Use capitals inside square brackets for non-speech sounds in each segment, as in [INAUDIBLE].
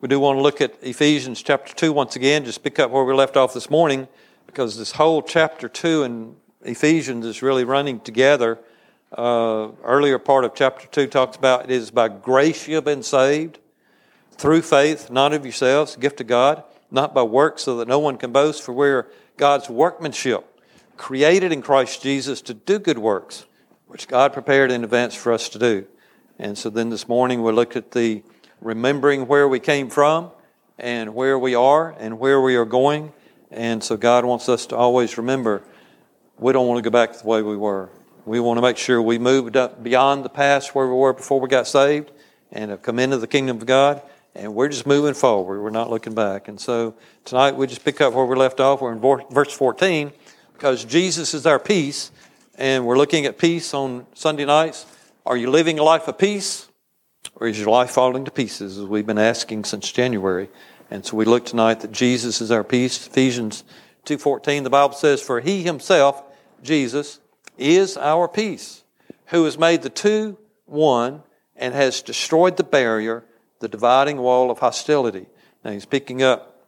We do want to look at Ephesians chapter 2 once again, just pick up where we left off this morning, because this whole chapter 2 in Ephesians is really running together. Uh, earlier part of chapter 2 talks about it is by grace you have been saved through faith, not of yourselves, gift of God, not by works, so that no one can boast, for we're God's workmanship, created in Christ Jesus to do good works, which God prepared in advance for us to do. And so then this morning we'll look at the remembering where we came from and where we are and where we are going. And so God wants us to always remember we don't want to go back to the way we were. We want to make sure we moved up beyond the past where we were before we got saved and have come into the kingdom of God. And we're just moving forward. We're not looking back. And so tonight we just pick up where we left off. We're in verse 14 because Jesus is our peace. And we're looking at peace on Sunday nights. Are you living a life of peace? Or is your life falling to pieces, as we've been asking since January? And so we look tonight that Jesus is our peace. Ephesians 2.14, the Bible says, For he himself, Jesus, is our peace, who has made the two one and has destroyed the barrier, the dividing wall of hostility. Now he's picking up,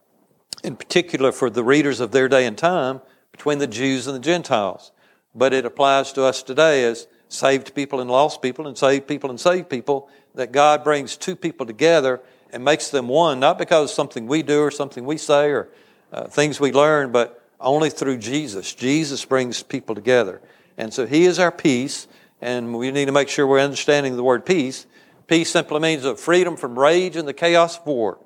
in particular for the readers of their day and time, between the Jews and the Gentiles. But it applies to us today as saved people and lost people, and saved people and saved people, that God brings two people together and makes them one, not because of something we do or something we say or uh, things we learn, but only through Jesus. Jesus brings people together. And so He is our peace, and we need to make sure we're understanding the word peace. Peace simply means a freedom from rage and the chaos of war,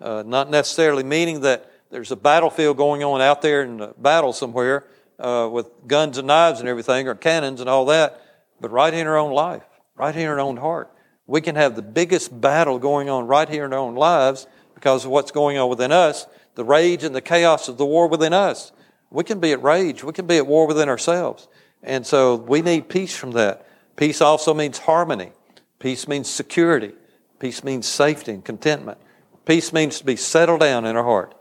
uh, not necessarily meaning that there's a battlefield going on out there in a battle somewhere uh, with guns and knives and everything, or cannons and all that, but right in our own life, right in our own heart. We can have the biggest battle going on right here in our own lives because of what's going on within us, the rage and the chaos of the war within us. We can be at rage. We can be at war within ourselves. And so we need peace from that. Peace also means harmony. Peace means security. Peace means safety and contentment. Peace means to be settled down in our heart.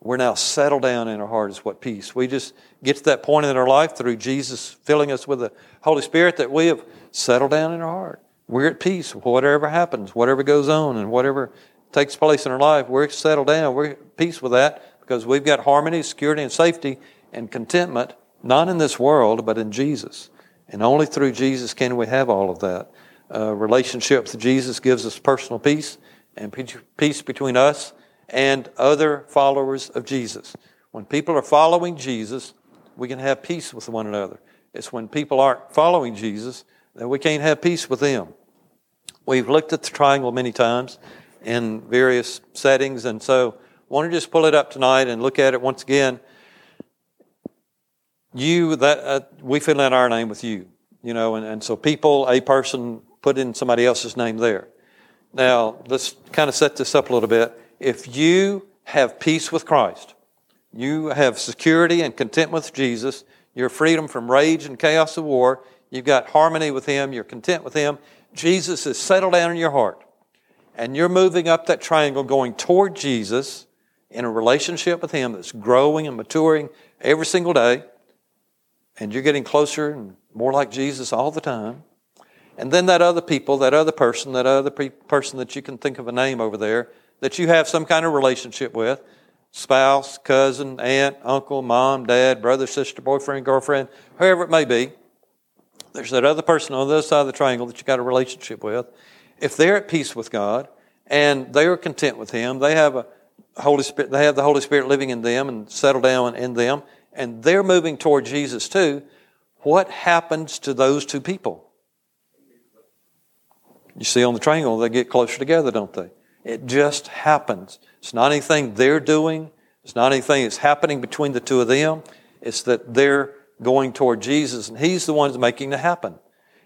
We're now settled down in our heart is what peace. We just get to that point in our life through Jesus filling us with the Holy Spirit that we have settled down in our heart. We're at peace. Whatever happens, whatever goes on, and whatever takes place in our life, we're settled down. We're at peace with that because we've got harmony, security, and safety and contentment, not in this world, but in Jesus. And only through Jesus can we have all of that. Uh, relationship with Jesus gives us personal peace and peace between us and other followers of Jesus. When people are following Jesus, we can have peace with one another. It's when people aren't following Jesus that we can't have peace with them. We've looked at the triangle many times in various settings, and so I want to just pull it up tonight and look at it once again. You that uh, we fill in our name with you, you know, and, and so people, a person, put in somebody else's name there. Now let's kind of set this up a little bit. If you have peace with Christ, you have security and contentment with Jesus, your freedom from rage and chaos of war, you've got harmony with Him, you're content with Him, Jesus is settled down in your heart, and you're moving up that triangle going toward Jesus in a relationship with Him that's growing and maturing every single day, and you're getting closer and more like Jesus all the time. And then that other people, that other person, that other pe- person that you can think of a name over there, that you have some kind of relationship with spouse, cousin, aunt, uncle, mom, dad, brother, sister, boyfriend, girlfriend, whoever it may be there's that other person on the other side of the triangle that you got a relationship with. If they're at peace with God and they are content with Him, they have a Holy Spirit, they have the Holy Spirit living in them and settled down in them, and they're moving toward Jesus too. What happens to those two people? You see on the triangle, they get closer together, don't they? It just happens. It's not anything they're doing. It's not anything that's happening between the two of them. It's that they're going toward Jesus, and He's the one who's making it happen.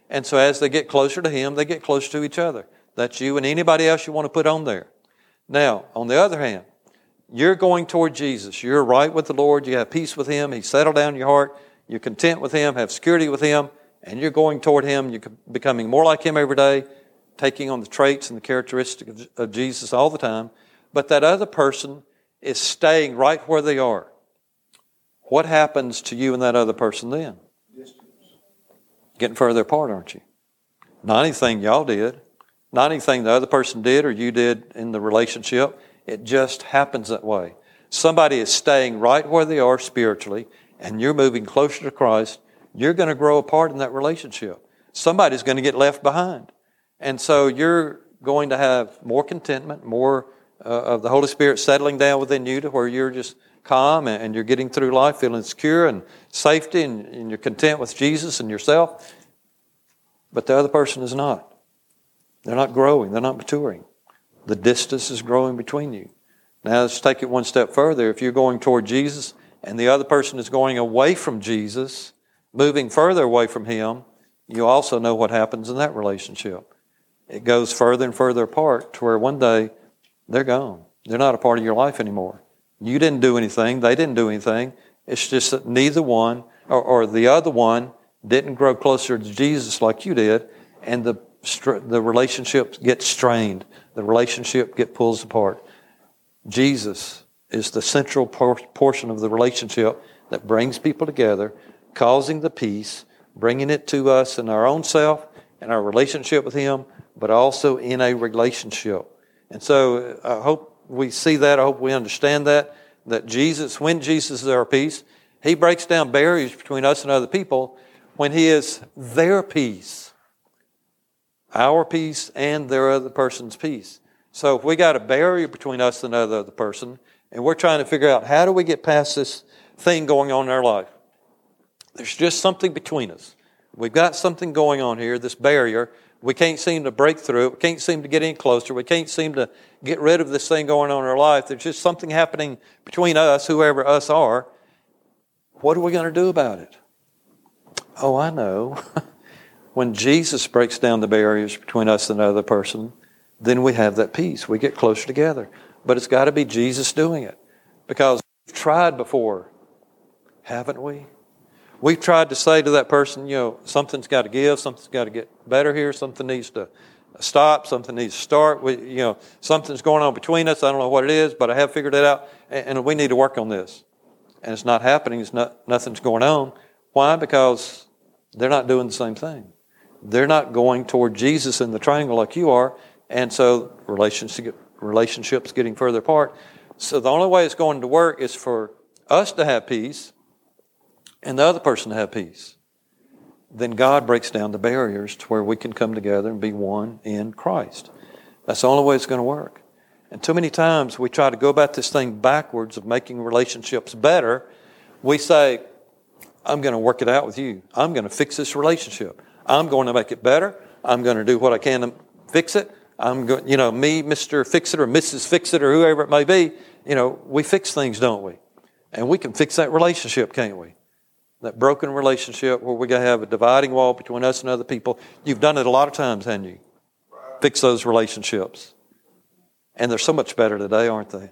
And so as they get closer to Him, they get closer to each other. That's you and anybody else you want to put on there. Now, on the other hand, you're going toward Jesus. You're right with the Lord. You have peace with Him. He's settled down your heart. You're content with Him, have security with Him, and you're going toward Him. You're becoming more like Him every day, taking on the traits and the characteristics of Jesus all the time. But that other person is staying right where they are. What happens to you and that other person then? Distance. Getting further apart, aren't you? Not anything y'all did, not anything the other person did or you did in the relationship. It just happens that way. Somebody is staying right where they are spiritually, and you're moving closer to Christ. You're going to grow apart in that relationship. Somebody's going to get left behind. And so you're going to have more contentment, more uh, of the Holy Spirit settling down within you to where you're just calm and, you're getting through life feeling secure and safety and, and you're content with Jesus and yourself. But the other person is not. They're not growing, they're not maturing. The distance is growing between you. Now let's take it one step further. If you're going toward Jesus and the other person is going away from Jesus, moving further away from Him, you also know what happens in that relationship. It goes further and further apart to where one day they're gone. They're not a part of your life anymore. You didn't do anything, they didn't do anything. It's just that neither one or, or the other one didn't grow closer to Jesus like you did, and the, the relationship gets strained. The relationship gets pulled apart. Jesus is the central portion of the relationship that brings people together, causing the peace, bringing it to us in our own self and our relationship with Him, but also in a relationship. And so I hope we see that. I hope we understand that. That Jesus, when Jesus is our peace, He breaks down barriers between us and other people when He is their peace, our peace and their other person's peace. So if we got a barrier between us and another other person, and we're trying to figure out how do we get past this thing going on in our life, there's just something between us. We've got something going on here, this barrier. We can't seem to break through it. We can't seem to get any closer. We can't seem to get rid of this thing going on in our life. There's just something happening between us, whoever us are. What are we going to do about it? Oh, I know. [LAUGHS] when Jesus breaks down the barriers between us and another person, then we have that peace. We get closer together. But it's got to be Jesus doing it. Because we've tried before, haven't we? We've tried to say to that person, you know, something's got to give, something's got to get better here, something needs to stop, something needs to start. We, you know, something's going on between us. I don't know what it is, but I have figured it out, and, we need to work on this. And it's not happening. It's not nothing's going on. Why? Because they're not doing the same thing. They're not going toward Jesus in the triangle like you are, and so relationships relationships getting further apart. So the only way it's going to work is for us to have peace and the other person to have peace. Then God breaks down the barriers to where we can come together and be one in Christ. That's the only way it's going to work. And too many times we try to go about this thing backwards of making relationships better. We say, I'm going to work it out with you. I'm going to fix this relationship. I'm going to make it better. I'm going to do what I can to fix it. I'm going, you know, me, Mr. Fix It or Mrs. Fix It or whoever it may be, you know, we fix things, don't we? And we can fix that relationship, can't we? That broken relationship where we got to have a dividing wall between us and other people. You've done it a lot of times, haven't you? Fix those relationships. And they're so much better today, aren't they?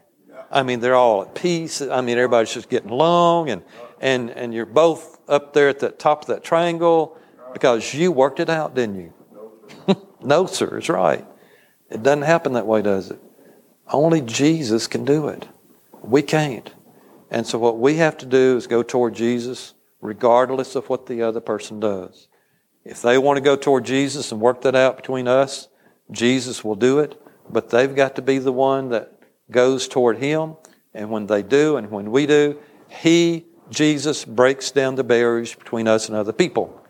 I mean, they're all at peace. I mean, everybody's just getting along and, and, and you're both up there at the top of that triangle because you worked it out, didn't you? [LAUGHS] no, sir, it's right. It doesn't happen that way, does it? Only Jesus can do it. We can't. And so what we have to do is go toward Jesus regardless of what the other person does. If they want to go toward Jesus and work that out between us, Jesus will do it, but they've got to be the one that goes toward Him. And when they do and when we do, He, Jesus, breaks down the barriers between us and other people.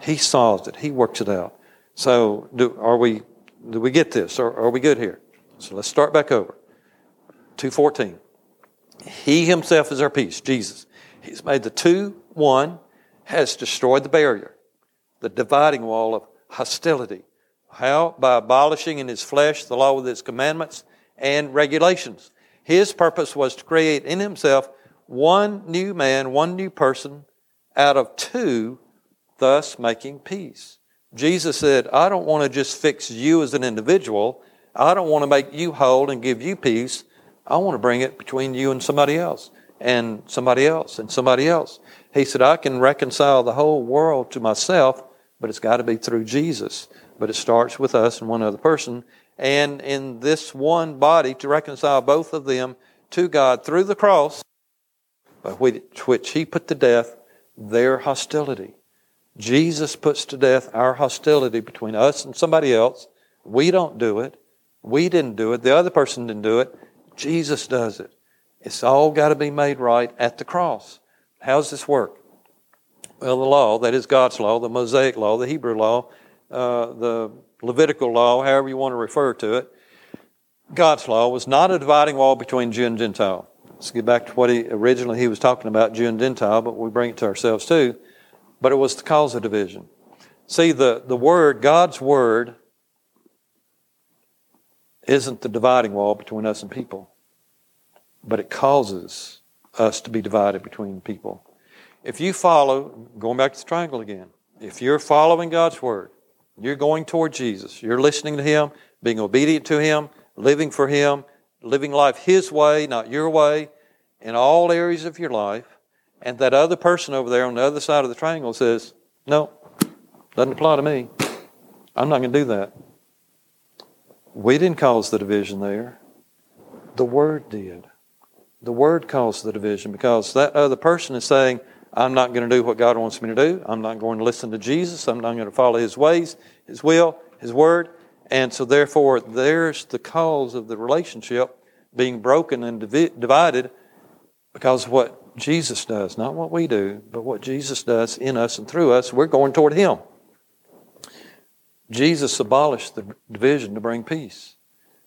He solves it. He works it out. So, do, are we? Do we get this? Are, are we good here? So let's start back over. Two fourteen. He Himself is our peace. Jesus. He's made the two one. Has destroyed the barrier, the dividing wall of hostility. How? By abolishing in His flesh the law with its commandments and regulations. His purpose was to create in Himself one new man, one new person out of two thus making peace. Jesus said, I don't want to just fix you as an individual. I don't want to make you whole and give you peace. I want to bring it between you and somebody else, and somebody else, and somebody else. He said, I can reconcile the whole world to myself, but it's got to be through Jesus. But it starts with us and one other person. And in this one body, to reconcile both of them to God through the cross, by which He put to death their hostility. Jesus puts to death our hostility between us and somebody else, We don't do it. We didn't do it. The other person didn't do it. Jesus does it. It's all got to be made right at the cross. How does this work? Well, the law, that is God's law, the Mosaic law, the Hebrew law, uh, the Levitical law, however you want to refer to it, God's law was not a dividing wall between Jew and Gentile. Let's get back to what he originally he was talking about, Jew and Gentile, but we bring it to ourselves too. But it was the cause of division. See, the, the word, God's word, isn't the dividing wall between us and people, but it causes us to be divided between people. If you follow, going back to the triangle again, if you're following God's word, you're going toward Jesus, you're listening to Him, being obedient to Him, living for Him, living life His way, not your way, in all areas of your life, and that other person over there on the other side of the triangle says, No, doesn't apply to me. I'm not going to do that. We didn't cause the division there. The Word did. The Word caused the division because that other person is saying, I'm not going to do what God wants me to do. I'm not going to listen to Jesus. I'm not going to follow His ways, His will, His Word. And so, therefore, there's the cause of the relationship being broken and divided because of what Jesus does, not what we do, but what Jesus does in us and through us. We're going toward Him. Jesus abolished the division to bring peace.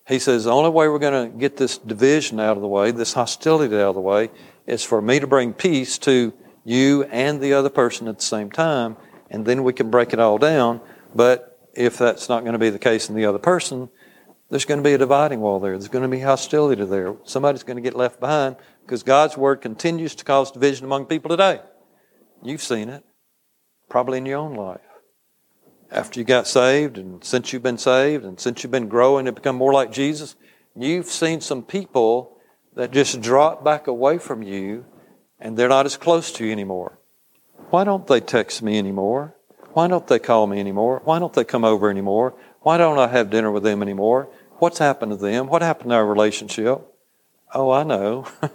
He says the only way we're going to get this division out of the way, this hostility out of the way, is for me to bring peace to you and the other person at the same time, and then we can break it all down. But if that's not going to be the case in the other person, there's going to be a dividing wall there. There's going to be hostility there. Somebody's going to get left behind because God's word continues to cause division among people today. You've seen it, probably in your own life after you got saved and since you've been saved and since you've been growing and become more like Jesus, you've seen some people that just drop back away from you and they're not as close to you anymore. Why don't they text me anymore? Why don't they call me anymore? Why don't they come over anymore? Why don't I have dinner with them anymore? What's happened to them? What happened to our relationship? Oh, I know. [LAUGHS]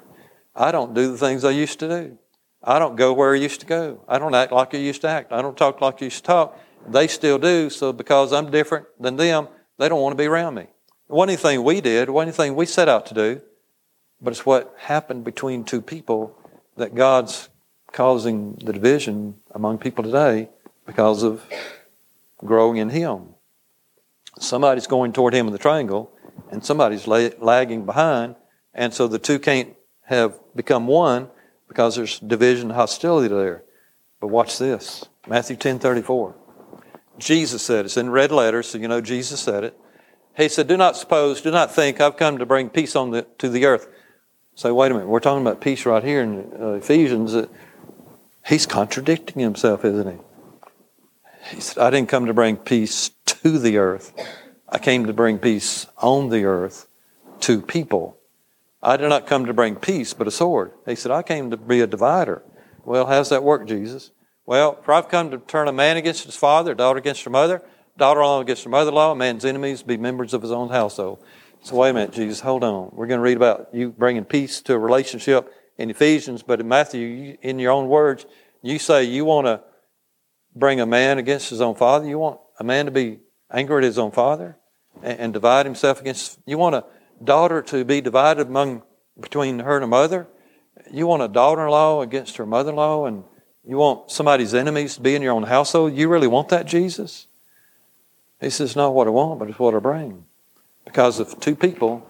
I don't do the things I used to do. I don't go where I used to go. I don't act like I used to act. I don't talk like I used to talk. They still do, so because I'm different than them, they don't want to be around me. It wasn't anything we did, it wasn't anything we set out to do, but it's what happened between two people that God's causing the division among people today because of growing in Him. Somebody's going toward Him in the triangle, and somebody's lagging behind, and so the two can't have become one because there's division and hostility there. But watch this Matthew ten thirty four. Jesus said. It's in red letters, so you know Jesus said it. He said, Do not suppose, do not think I've come to bring peace on the, to the earth. Say, wait a minute, we're talking about peace right here in uh, Ephesians. he's contradicting himself, isn't he? He said, I didn't come to bring peace to the earth. I came to bring peace on the earth to people. I did not come to bring peace, but a sword. He said, I came to be a divider. Well, how's that work, Jesus? Well, for I've come to turn a man against his father, a daughter against her mother, daughter-in-law against her mother-in-law, a man's enemies be members of his own household. So wait a minute, Jesus, hold on. We're going to read about you bringing peace to a relationship in Ephesians, but in Matthew, in your own words, you say you want to bring a man against his own father. You want a man to be angry at his own father and, and divide himself against. You want a daughter to be divided among between her and her mother. You want a daughter-in-law against her mother-in-law and you want somebody's enemies to be in your own household? You really want that, Jesus? He says, Not what I want, but it's what I bring. Because if two people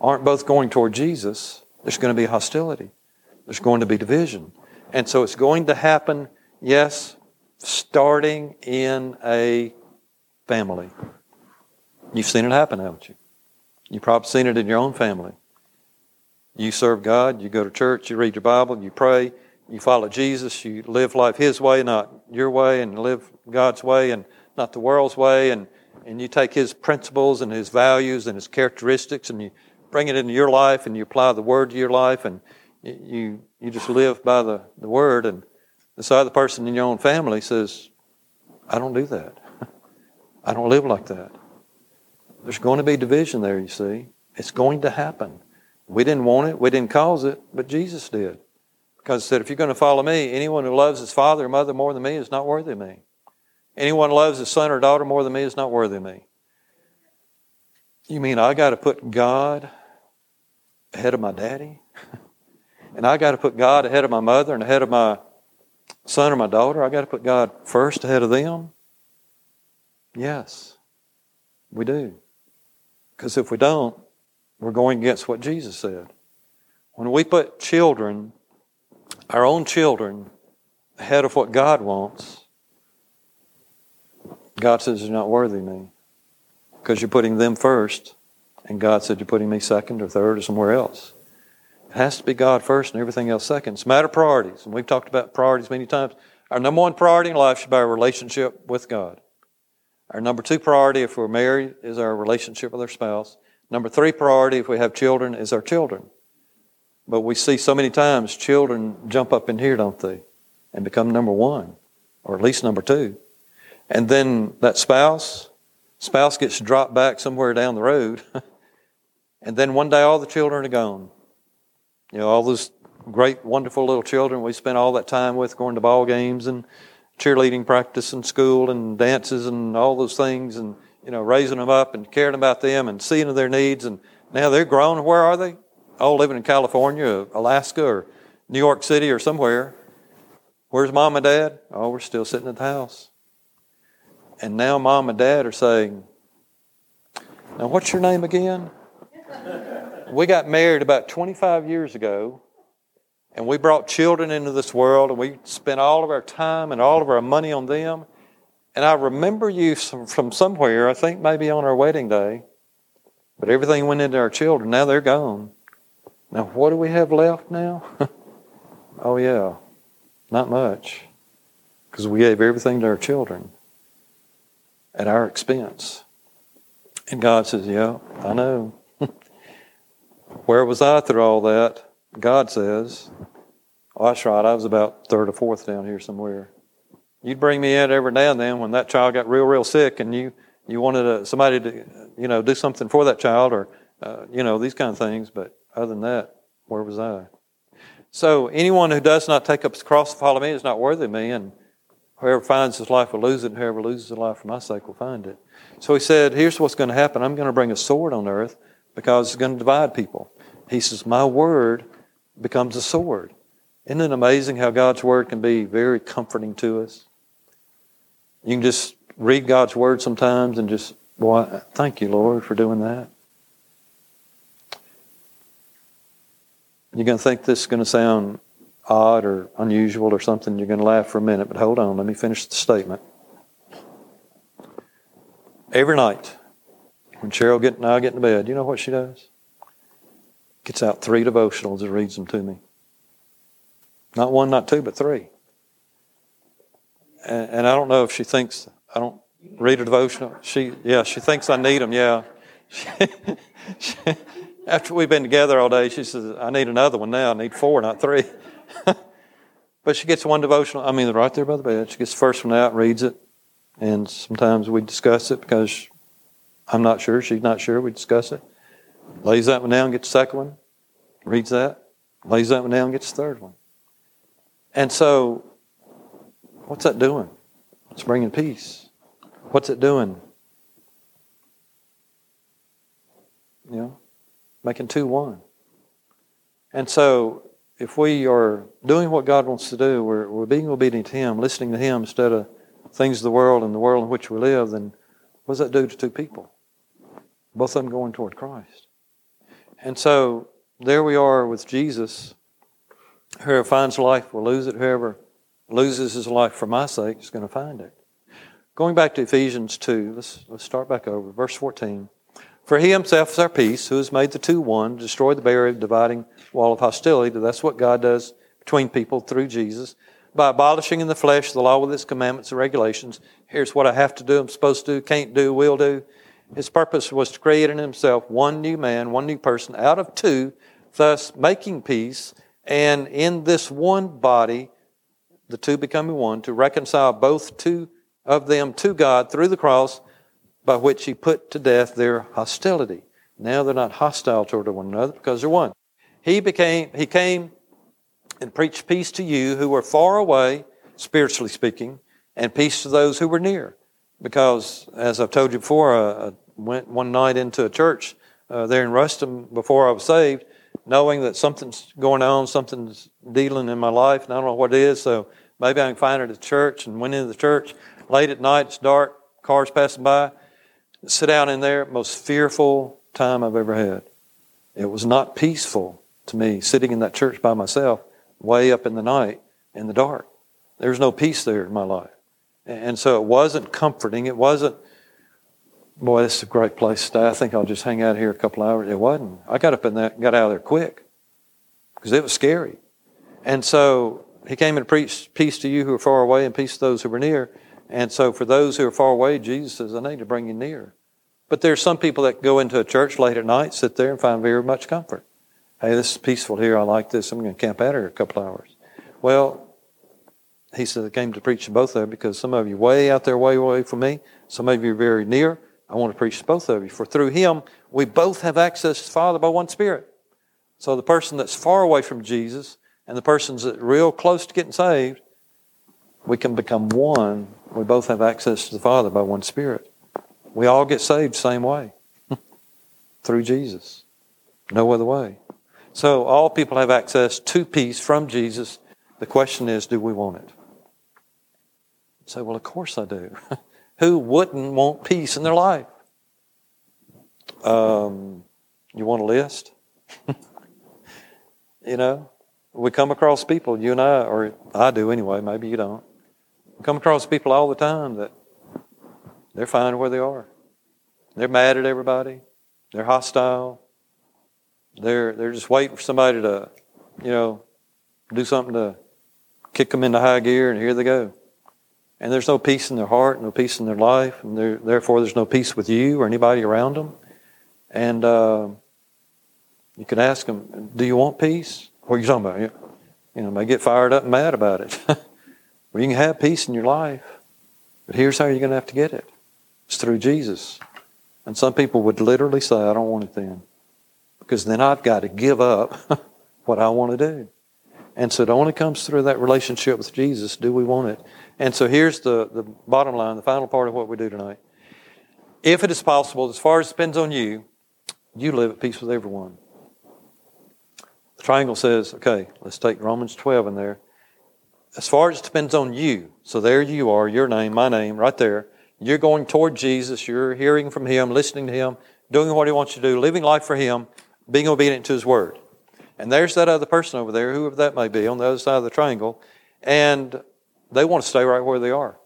aren't both going toward Jesus, there's going to be hostility. There's going to be division. And so it's going to happen, yes, starting in a family. You've seen it happen, haven't you? You've probably seen it in your own family. You serve God, you go to church, you read your Bible, you pray, you follow Jesus, you live life His way, not your way, and live God's way and not the world's way, and, and you take His principles and His values and His characteristics and you bring it into your life and you apply the Word to your life and you, you just live by the, the Word. And this other person in your own family says, I don't do that. [LAUGHS] I don't live like that. There's going to be division there, you see. It's going to happen. We didn't want it, we didn't cause it, but Jesus did. Because said, if you're going to follow me, anyone who loves his father or mother more than me is not worthy of me. Anyone who loves his son or daughter more than me is not worthy of me. You mean I got to put God ahead of my daddy? [LAUGHS] and I got to put God ahead of my mother and ahead of my son or my daughter? I got to put God first ahead of them? Yes, we do. Because if we don't, we're going against what Jesus said. When we put children, our own children, ahead of what God wants, God says you're not worthy of me because you're putting them first, and God said you're putting me second or third or somewhere else. It has to be God first and everything else second. It's a matter of priorities, and we've talked about priorities many times. Our number one priority in life should be our relationship with God. Our number two priority, if we're married, is our relationship with our spouse. Number three priority, if we have children, is our children. But we see so many times children jump up in here, don't they? And become number one, or at least number two. And then that spouse, spouse gets dropped back somewhere down the road. [LAUGHS] and then one day all the children are gone. You know, all those great, wonderful little children we spent all that time with going to ball games and cheerleading practice and school and dances and all those things and, you know, raising them up and caring about them and seeing to their needs. And now they're grown. Where are they? Oh, living in California, Alaska, or New York City, or somewhere. Where's mom and dad? Oh, we're still sitting at the house. And now mom and dad are saying, Now, what's your name again? we got married about 25 years ago, and we brought children into this world, and we spent all of our time and all of our money on them. And I remember you from somewhere, I think maybe on our wedding day, but everything went into our children. Now they're gone. Now, what do we have left now? [LAUGHS] oh, yeah, not much. Because we gave everything to our children at our expense. And God says, Yeah, I know. [LAUGHS] Where was I through all that? God says, Oh, that's right, I was about third or fourth down here somewhere. You'd bring me in every now and then when that child got real, real sick and you, you wanted a, somebody to, you know, do something for that child or, uh, you know, these kind of things. But other than that, where was I? So anyone who does not take up his cross and follow me is not worthy of me, and whoever finds his life will lose it, and whoever loses his life for my sake will find it. So he said, Here's what's going to happen. I'm going to bring a sword on earth because it's going to divide people. He says, My word becomes a sword. Isn't it amazing how God's word can be very comforting to us? You can just read God's word sometimes and just, boy, thank you, Lord, for doing that. You're going to think this is going to sound odd or unusual or something. You're going to laugh for a minute, but hold on. Let me finish the statement. Every night, when Cheryl get, and I get into bed, you know what she does? Gets out three devotionals and reads them to me. Not one, not two, but three. And, and I don't know if she thinks I don't read a devotional. She, yeah, she thinks I need them. Yeah. [LAUGHS] She, she, after we've been together all day, she says, I need another one now. I need four, not three. [LAUGHS] but she gets one devotional. I mean, right there by the bed. She gets the first one out, reads it, and sometimes we discuss it because I'm not sure, she's not sure. We discuss it. Lays that one down, gets the second one, reads that, lays that one down, gets the third one. And so, what's that doing? It's bringing peace. What's it doing? You know, making two one. And so, if we are doing what God wants to do, we're, we're being obedient to Him, listening to Him instead of things of the world and the world in which we live, then what does that do to two people? Both of them going toward Christ. And so, there we are with Jesus. Whoever finds life will lose it. Whoever loses his life for my sake is going to find it. Going back to Ephesians 2, let's, let's start back over. Verse 14. For he himself is our peace, who has made the two one, destroyed the barrier, dividing wall of hostility. That's what God does between people through Jesus. By abolishing in the flesh the law with its commandments and regulations. Here's what I have to do, I'm supposed to do, can't do, will do. His purpose was to create in himself one new man, one new person out of two, thus making peace, and in this one body, the two becoming one, to reconcile both two of them to God through the cross by which he put to death their hostility. Now they're not hostile toward one another because they're one. He became, he came and preached peace to you who were far away, spiritually speaking, and peace to those who were near. Because, as I've told you before, I went one night into a church uh, there in Ruston before I was saved, knowing that something's going on, something's dealing in my life, and I don't know what it is. So maybe I can find it at the church. And went into the church late at night. It's dark, cars passing by. Sit down in there. Most fearful time I've ever had. It was not peaceful to me sitting in that church by myself, way up in the night in the dark. There was no peace there in my life. And so it wasn't comforting. It wasn't, boy, this is a great place to stay. I think I'll just hang out here a couple hours. It wasn't. I got up in that, got out of there quick because it was scary. And so he came and preached peace to you who are far away and peace to those who are near. And so for those who are far away, Jesus says, I need to bring you near. But there's some people that go into a church late at night, sit there and find very much comfort. Hey, this is peaceful here. I like this. I'm going to camp out here a couple hours. Well, he said, I came to preach to both of you because some of you way out there, way away from me. Some of you are very near. I want to preach to both of you. For through him, we both have access to the Father by one Spirit. So the person that's far away from Jesus and the person that's real close to getting saved, we can become one. We both have access to the Father by one Spirit. We all get saved same way [LAUGHS] through Jesus. No other way. So all people have access to peace from Jesus. The question is, do we want it? say, well, of course I do. [LAUGHS] Who wouldn't want peace in their life? Um, you want a list? [LAUGHS] you know, we come across people, you and I, or I do anyway, maybe you don't. Come across people all the time that they're fine where they are. They're mad at everybody. They're hostile. They're, they're just waiting for somebody to, you know, do something to kick them into high gear, and here they go and there's no peace in their heart, no peace in their life, and therefore there's no peace with you or anybody around them. And uh, you can ask them, "Do you want peace?" What are you talking about? You know, they get fired up and mad about it. [LAUGHS] well, you can have peace in your life, but here's how you're going to have to get it: it's through Jesus. And some people would literally say, "I don't want it then," because then I've got to give up [LAUGHS] what I want to do. And so it only comes through that relationship with Jesus. Do we want it? And so here's the, the bottom line, the final part of what we do tonight. If it is possible, as far as it depends on you, you live at peace with everyone. The triangle says, okay, let's take Romans 12 in there. As far as it depends on you, so there you are, your name, my name, right there. You're going toward Jesus, you're hearing from Him, listening to Him, doing what He wants you to do, living life for Him, being obedient to His Word. And there's that other person over there, whoever that may be, on the other side of the triangle. And they want to stay right where they are.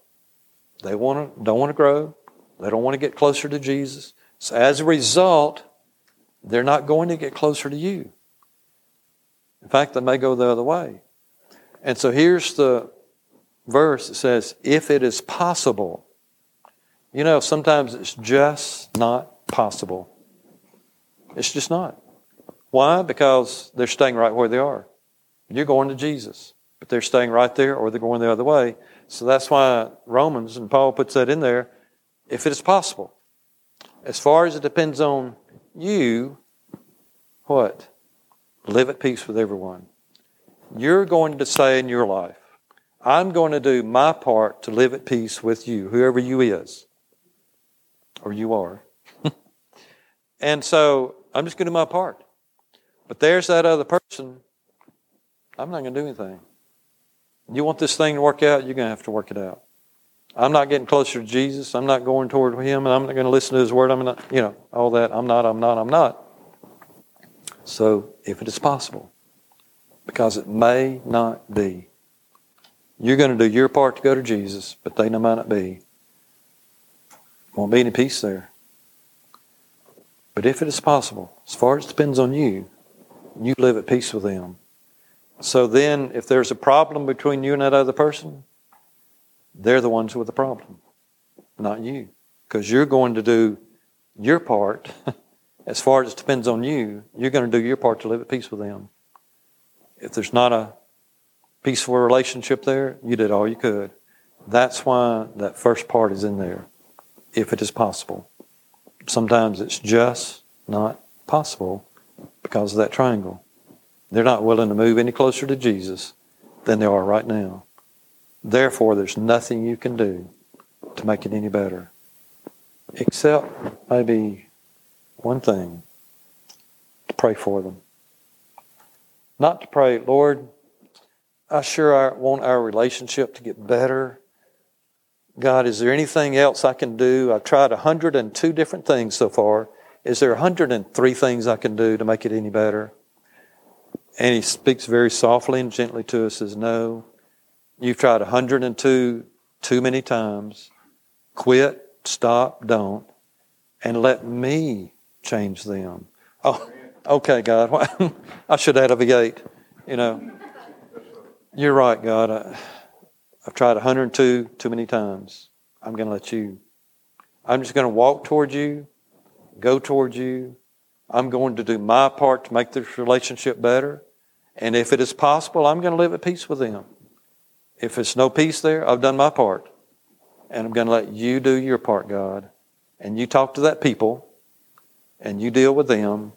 They want to, don't want to grow. They don't want to get closer to Jesus. So as a result, they're not going to get closer to you. In fact, they may go the other way. And so here's the verse that says, if it is possible. You know, sometimes it's just not possible. It's just not. Why? Because they're staying right where they are. You're going to Jesus but they're staying right there or they're going the other way. So that's why Romans and Paul puts that in there, if it is possible. As far as it depends on you, what? Live at peace with everyone. You're going to say in your life, I'm going to do my part to live at peace with you, whoever you is, or you are. [LAUGHS] and so I'm just going to do my part. But there's that other person. I'm not going to do anything. You want this thing to work out, you're going to have to work it out. I'm not getting closer to Jesus. I'm not going toward Him, and I'm not going to listen to His word. I'm not, you know, all that. I'm not, I'm not, I'm not. So, if it is possible, because it may not be, you're going to do your part to go to Jesus, but they might not be. Won't be any peace there. But if it is possible, as far as it depends on you, you live at peace with them. So then, if there's a problem between you and that other person, they're the ones with the problem, not you. Because you're going to do your part. [LAUGHS] as far as it depends on you, you're going to do your part to live at peace with them. If there's not a peaceful relationship there, you did all you could. That's why that first part is in there, if it is possible. Sometimes it's just not possible because of that triangle. They're not willing to move any closer to Jesus than they are right now. Therefore, there's nothing you can do to make it any better. except maybe one thing to pray for them. Not to pray, Lord, I sure want our relationship to get better. God, is there anything else I can do? I've tried 102 different things so far. Is there 103 things I can do to make it any better? And he speaks very softly and gently to us, says, No, you've tried 102 too many times. Quit, stop, don't, and let me change them. Oh, okay, God. [LAUGHS] I should add a V8. You know, you're right, God. I, I've tried 102 too many times. I'm going to let you. I'm just going to walk towards you, go towards you. I'm going to do my part to make this relationship better. And if it is possible, I'm going to live at peace with them. If it's no peace there, I've done my part. And I'm going to let you do your part, God. And you talk to that people, and you deal with them,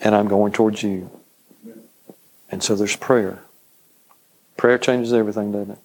and I'm going towards you. And so there's prayer. Prayer changes everything, doesn't it?